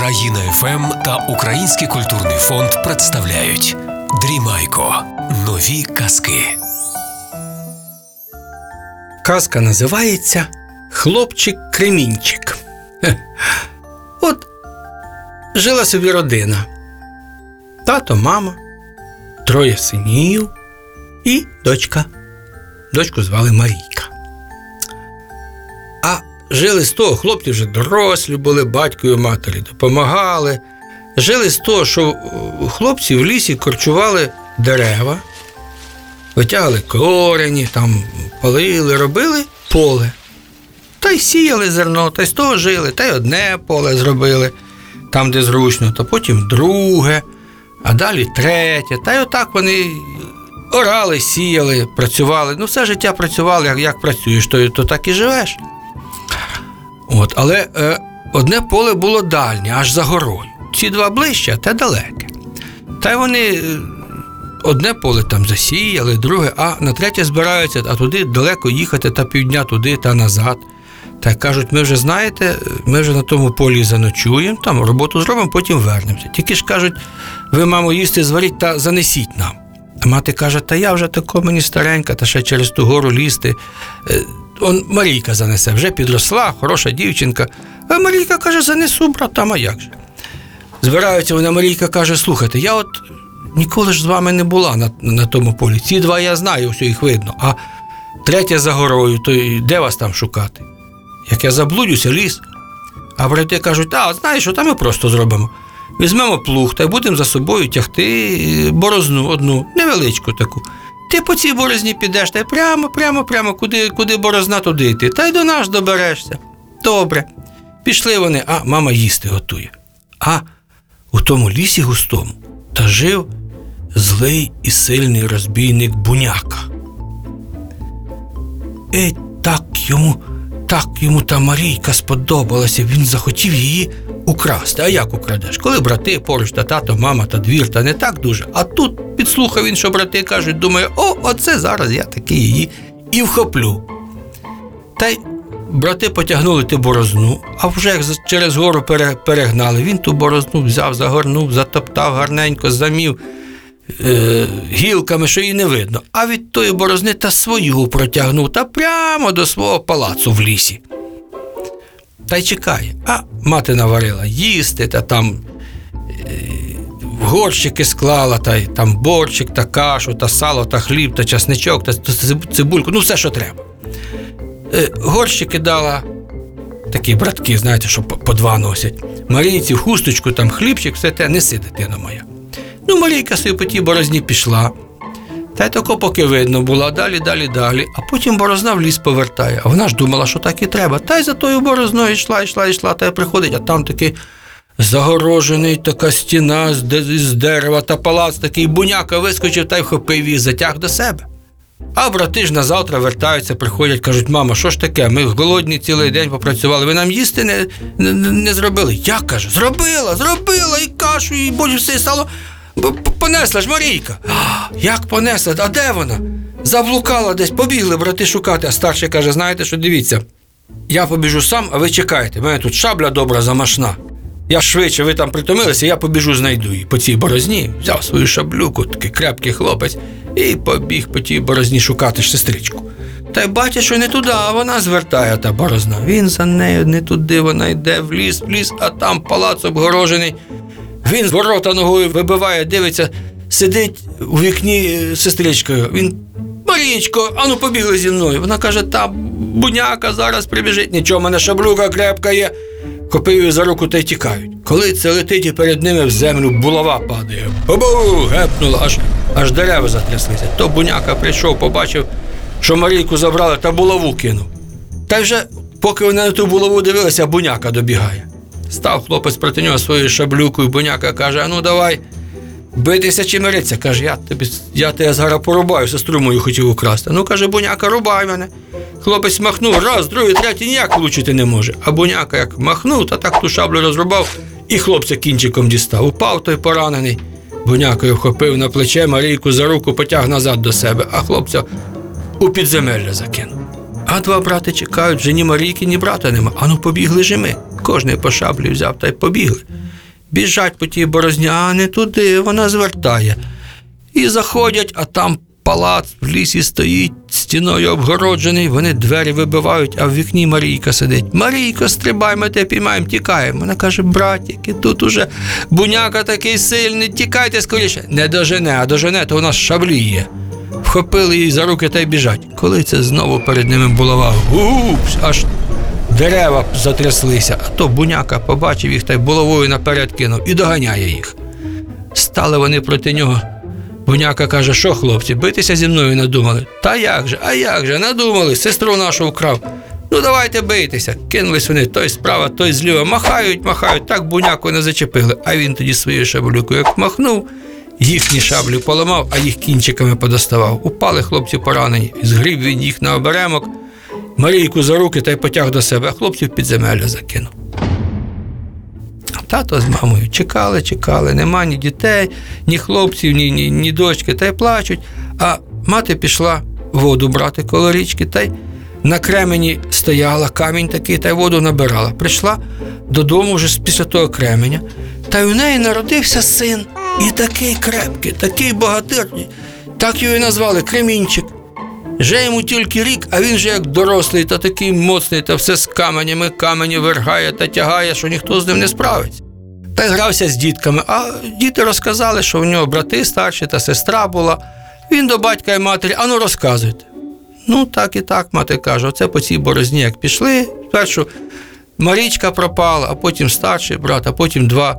Країна ФМ та Український культурний фонд представляють Дрімайко. Нові казки. Казка називається Хлопчик Кремінчик. От жила собі родина. Тато, мама, троє синів і дочка. Дочку звали Марійка. Жили з того, хлопці вже дорослі були, батько і матері допомагали. Жили з того, що хлопці в лісі корчували дерева, витягали корені, там палили, робили поле. Та й сіяли зерно, та й з того жили, та й одне поле зробили, там, де зручно, то потім друге, а далі третє. Та й отак вони орали, сіяли, працювали. Ну, все життя працювали, як, як працюєш, то, то так і живеш. От, але е, одне поле було дальнє, аж за горою. Ці два ближче, а те далеке. Та й вони е, одне поле там засіяли, друге, а на третє збираються, а туди далеко їхати та півдня туди та назад. Та кажуть, ми вже знаєте, ми вже на тому полі заночуємо, там роботу зробимо, потім вернемося. Тільки ж кажуть, ви, мамо, їсти зваріть та занесіть нам. А мати каже, та я вже тако мені старенька, та ще через ту гору лізти. Он Марійка занесе, вже підросла, хороша дівчинка. А Марійка каже, занесу, братам, а як же? Збираються вона, Марійка каже, слухайте, я от ніколи ж з вами не була на, на тому полі. Ці два я знаю, все їх видно. А третє за горою, то де вас там шукати? Як я заблудюся, ліс. А брати кажуть, а знаєш, що там ми просто зробимо. Візьмемо плуг та й будемо за собою тягти борозну одну, невеличку таку. Ти по цій борозні підеш, та прямо, прямо, прямо, куди, куди борозна, туди йти. Та й до нас доберешся. Добре. Пішли вони, а мама їсти готує. А у тому лісі густому та жив злий і сильний розбійник буняка. І так йому, так йому та Марійка сподобалася, він захотів її украсти. А як украдеш? Коли брати поруч та тато, мама та двір, та не так дуже. А тут підслухав він, що брати кажуть, думає, о, оце зараз я таки її і вхоплю. Та й брати потягнули ту борозну, а вже як через гору перегнали. Він ту борозну взяв, загорнув, затоптав гарненько, замів е, гілками, що її не видно. А від тої борозни та свою протягнув та прямо до свого палацу в лісі. Та й чекає. А мати наварила їсти, та там е, горщики склала, та й там борщик, та кашу, та сало, та хліб, та часничок, та цибульку, ну все, що треба. Е, горщики дала такі братки, знаєте, що по, два носять. Марійці в хусточку, там хлібчик, все те, неси, дитина моя. Ну, Марійка собі по тій борозні пішла. Та й тако поки видно було, далі, далі, далі. А потім борозна в ліс повертає. А вона ж думала, що так і треба. Та й за тою борозною йшла, йшла, йшла, та й приходить, а там такий загорожений така стіна з, де- з дерева та палац такий буняка вискочив та й вхопив її, затяг до себе. А брати ж на завтра вертаються, приходять, кажуть, мама, що ж таке? Ми голодні цілий день попрацювали. Ви нам їсти не, не, не зробили. Я кажу, зробила, зробила і кашу, і бодю все стало. Понесла ж Марійка. Як понесла? А де вона? Заблукала десь, побігли брати шукати. А старший каже: знаєте, що дивіться, я побіжу сам, а ви чекайте. У мене тут шабля добра замашна. Я швидше, ви там притомилися, я побіжу, знайду її по цій борозні, взяв свою шаблюку, такий крепкий хлопець, і побіг по тій борозні шукати ж сестричку. Та й бачить, що не туди, а вона звертає та борозна. Він за нею не туди, вона йде в ліс, в ліс, а там палац обгорожений. Він з ворота ногою вибиває, дивиться, сидить у вікні е, сестричкою. Він Марічко, ану побігли зі мною. Вона каже, та буняка зараз прибіжить. Нічого, мене шаблюка крепка є. Її за руку та й тікають. Коли це летить і перед ними в землю булава падає. Бабу! гепнула, аж, аж дерева затряслися. То буняка прийшов, побачив, що Марійку забрали та булаву кинув. Та вже, поки вони на ту булаву дивилися, буняка добігає. Став хлопець проти нього своєю шаблюкою, буняка каже: а ну давай, битися чи миритися. Каже, я тобі я тебе зараз порубаю, сестру мою хотів украсти. Ну, каже, буняка, рубай мене. Хлопець махнув, раз, другий, третій ніяк влучити не може. А буняка як махнув, та так ту шаблю розрубав і хлопця кінчиком дістав. Упав той поранений. Бунякою вхопив на плече Марійку за руку, потяг назад до себе, а хлопця у підземелля закинув. А два брати чекають, вже ні Марійки, ні брата нема. Ану побігли же ми. Кожний по шаблі взяв та й побігли. біжать по тій борозні, а не туди, вона звертає. І заходять, а там палац в лісі стоїть, стіною обгороджений, вони двері вибивають, а в вікні Марійка сидить. Марійко, стрибай, ми тебе піймаємо, тікаємо. Вона каже, братіки, тут уже буняка такий сильний, тікайте скоріше. Не дожене, а дожене, то у нас шаблі є. Вхопили її за руки та й біжать. Коли це знову перед ними булава, гупс, аж дерева затряслися, а то буняка побачив їх та й булавою наперед кинув і доганяє їх. Стали вони проти нього. Буняка каже, що хлопці, битися зі мною надумали. Та як же, а як же, надумали, сестру нашу вкрав. Ну давайте бийтеся. Кинулись вони той справа, той зліва, махають, махають, так буняку не зачепили. А він тоді своєю шаблюкою як махнув, їхні шаблі поламав, а їх кінчиками подоставав. Упали хлопці поранені, згріб він їх на оберемок, Марійку за руки та й потяг до себе, а хлопців під земелю закинув. Тато з мамою чекали, чекали, нема ні дітей, ні хлопців, ні, ні, ні дочки, та й плачуть. А мати пішла воду брати коло річки, та й на кремені стояла камінь такий, та й воду набирала. Прийшла додому вже після того кременя, та й у неї народився син. І такий крепкий, такий богатирний. Так його і назвали Кремінчик. Вже йому тільки рік, а він же як дорослий та такий моцний, та все з каменями камені вергає та тягає, що ніхто з ним не справиться. Та грався з дітками, а діти розказали, що в нього брати старші та сестра була. Він до батька і матері, ану розказуйте. Ну, так і так, мати каже, оце по цій борозні, як пішли. Спершу Марічка пропала, а потім старший брат, а потім два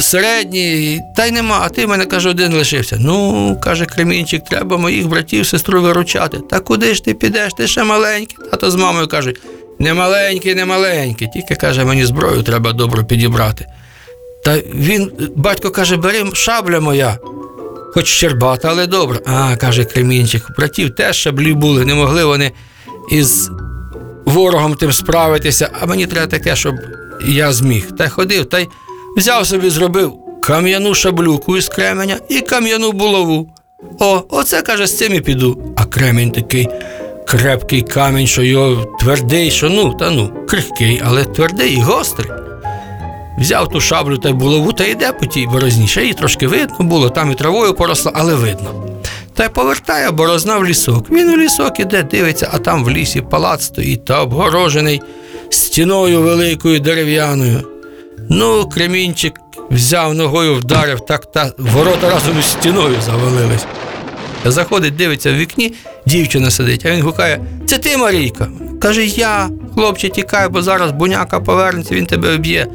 середні, та й нема, а ти в мене каже, один лишився. Ну, каже Кремінчик, треба моїх братів, сестру виручати. Та куди ж ти підеш? Ти ще маленький. Тато з мамою кажуть, не маленький, не маленький. Тільки каже, мені зброю треба добре підібрати. Та він, батько каже, бери шабля моя. Хоч щербата, але добре. А, каже Кремінчик, братів теж шаблі були, не могли вони із ворогом тим справитися, а мені треба таке, щоб я зміг. Та й ходив, та й взяв собі, зробив кам'яну шаблюку із кременя і кам'яну булаву. О, оце каже, з цим і піду. А кремінь такий крепкий камінь, що його твердий, що ну, та ну, крихкий, але твердий і гострий. Взяв ту шаблю та булаву та йде по тій борозні. Ще її трошки видно було, там і травою поросла, але видно. Та й повертає борозна в лісок. Він у лісок іде, дивиться, а там в лісі палац стоїть та обгорожений стіною великою дерев'яною. Ну, кремінчик взяв ногою, вдарив, так та ворота разом із стіною завалились. Заходить, дивиться в вікні, дівчина сидить, а він гукає: Це ти, Марійка? Каже, я, хлопче, тікай, бо зараз буняка повернеться, він тебе вб'є.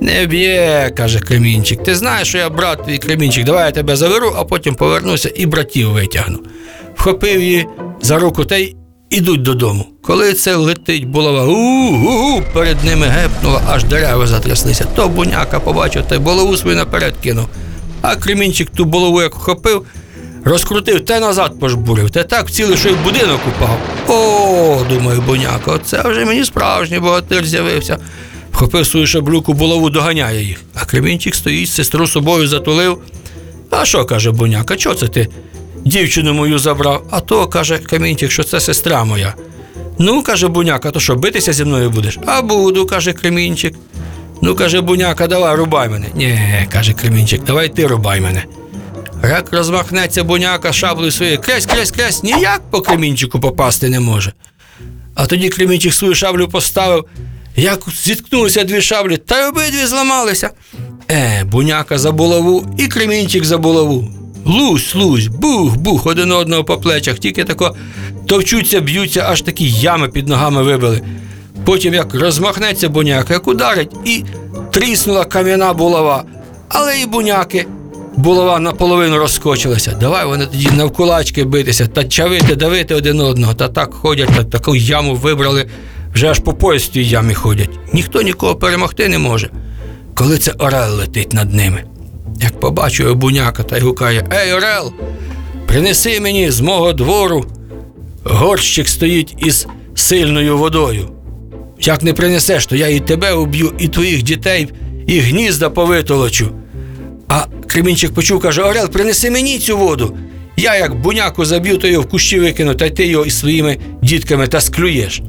Не б'є, каже Кремінчик. Ти знаєш, що я брат твій Кремінчик, давай я тебе заберу, а потім повернуся і братів витягну. Вхопив її за руку та й ідуть додому. Коли це летить булава, у-у-у, перед ними гепнула, аж дерева затряслися. То буняка побачив та й булаву свою наперед кинув. А Кремінчик ту булаву як вхопив, розкрутив та назад пожбурив, та так вцілив, що й будинок упав. О, думаю, буняка, оце вже мені справжній богатир з'явився. Вхопив свою шаблюку, булаву доганяє їх. А Кремінчик стоїть, сестру собою затулив. А що, каже буняка, чого це ти дівчину мою забрав? А то, каже Кремінчик, що це сестра моя. Ну, каже буняка, то що, битися зі мною будеш? А буду, каже Кремінчик. Ну, каже буняка, давай рубай мене. Ні, каже Кремінчик, давай ти рубай мене. Як розмахнеться буняка шаблею своєю, кресь, кресь, кресь, ніяк по Кремінчику попасти не може. А тоді Кремінчик свою шаблю поставив, як зіткнулися дві шаблі, та й обидві зламалися. Е, буняка за булаву і Кремінчик за булаву. Лусь, лусь, бух, бух, один одного по плечах, тільки тако товчуться, б'ються, аж такі ями під ногами вибили. Потім як розмахнеться буняка, як ударить, і тріснула кам'яна булава. Але і буняки булава наполовину розскочилася. Давай вони тоді навкулачки битися та чавити, давити один одного. Та так ходять, та таку яму вибрали, вже аж по пояс тій ямі ходять. Ніхто нікого перемогти не може. Коли це орел летить над ними. Як побачу буняка та й гукає: Ей, орел, принеси мені з мого двору. Горщик стоїть із сильною водою. Як не принесеш, то я і тебе уб'ю, і твоїх дітей, і гнізда повитолочу. А Кремінчик почув, каже: Орел, принеси мені цю воду. Я як буняку заб'ю, то його в кущі викину, та й ти його із своїми дітками та склюєш.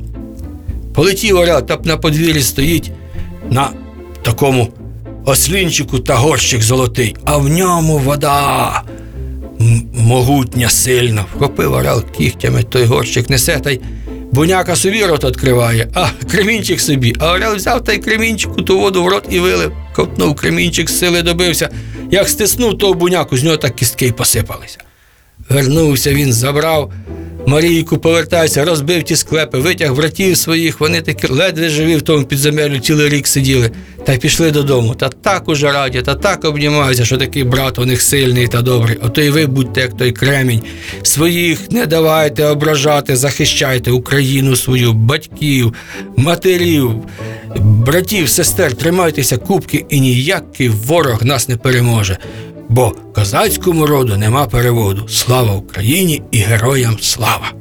Полетів Орел, та на подвір'ї стоїть на такому ослінчику та горщик золотий, а в ньому вода. Могутня, сильна. Вхопив орел кігтями, той горщик несе та й буняка собі рот відкриває, а кремінчик собі. А орел взяв та й кремінчику ту воду в рот і вилив. Ковтнув кремінчик, з сили добився. Як стиснув того буняку, з нього так кістки й посипалися. Вернувся він, забрав. Марійку повертайся, розбив ті склепи, витяг братів своїх, вони таки ледве живі в тому підземеллю цілий рік сиділи, та й пішли додому. Та так уже раді, та так обнімаються, що такий брат у них сильний та добрий. Ото й ви будьте, як той кремінь. Своїх не давайте ображати, захищайте Україну свою, батьків, матерів, братів, сестер, тримайтеся кубки, і ніякий ворог нас не переможе. Бо козацькому роду нема переводу. Слава Україні і героям слава!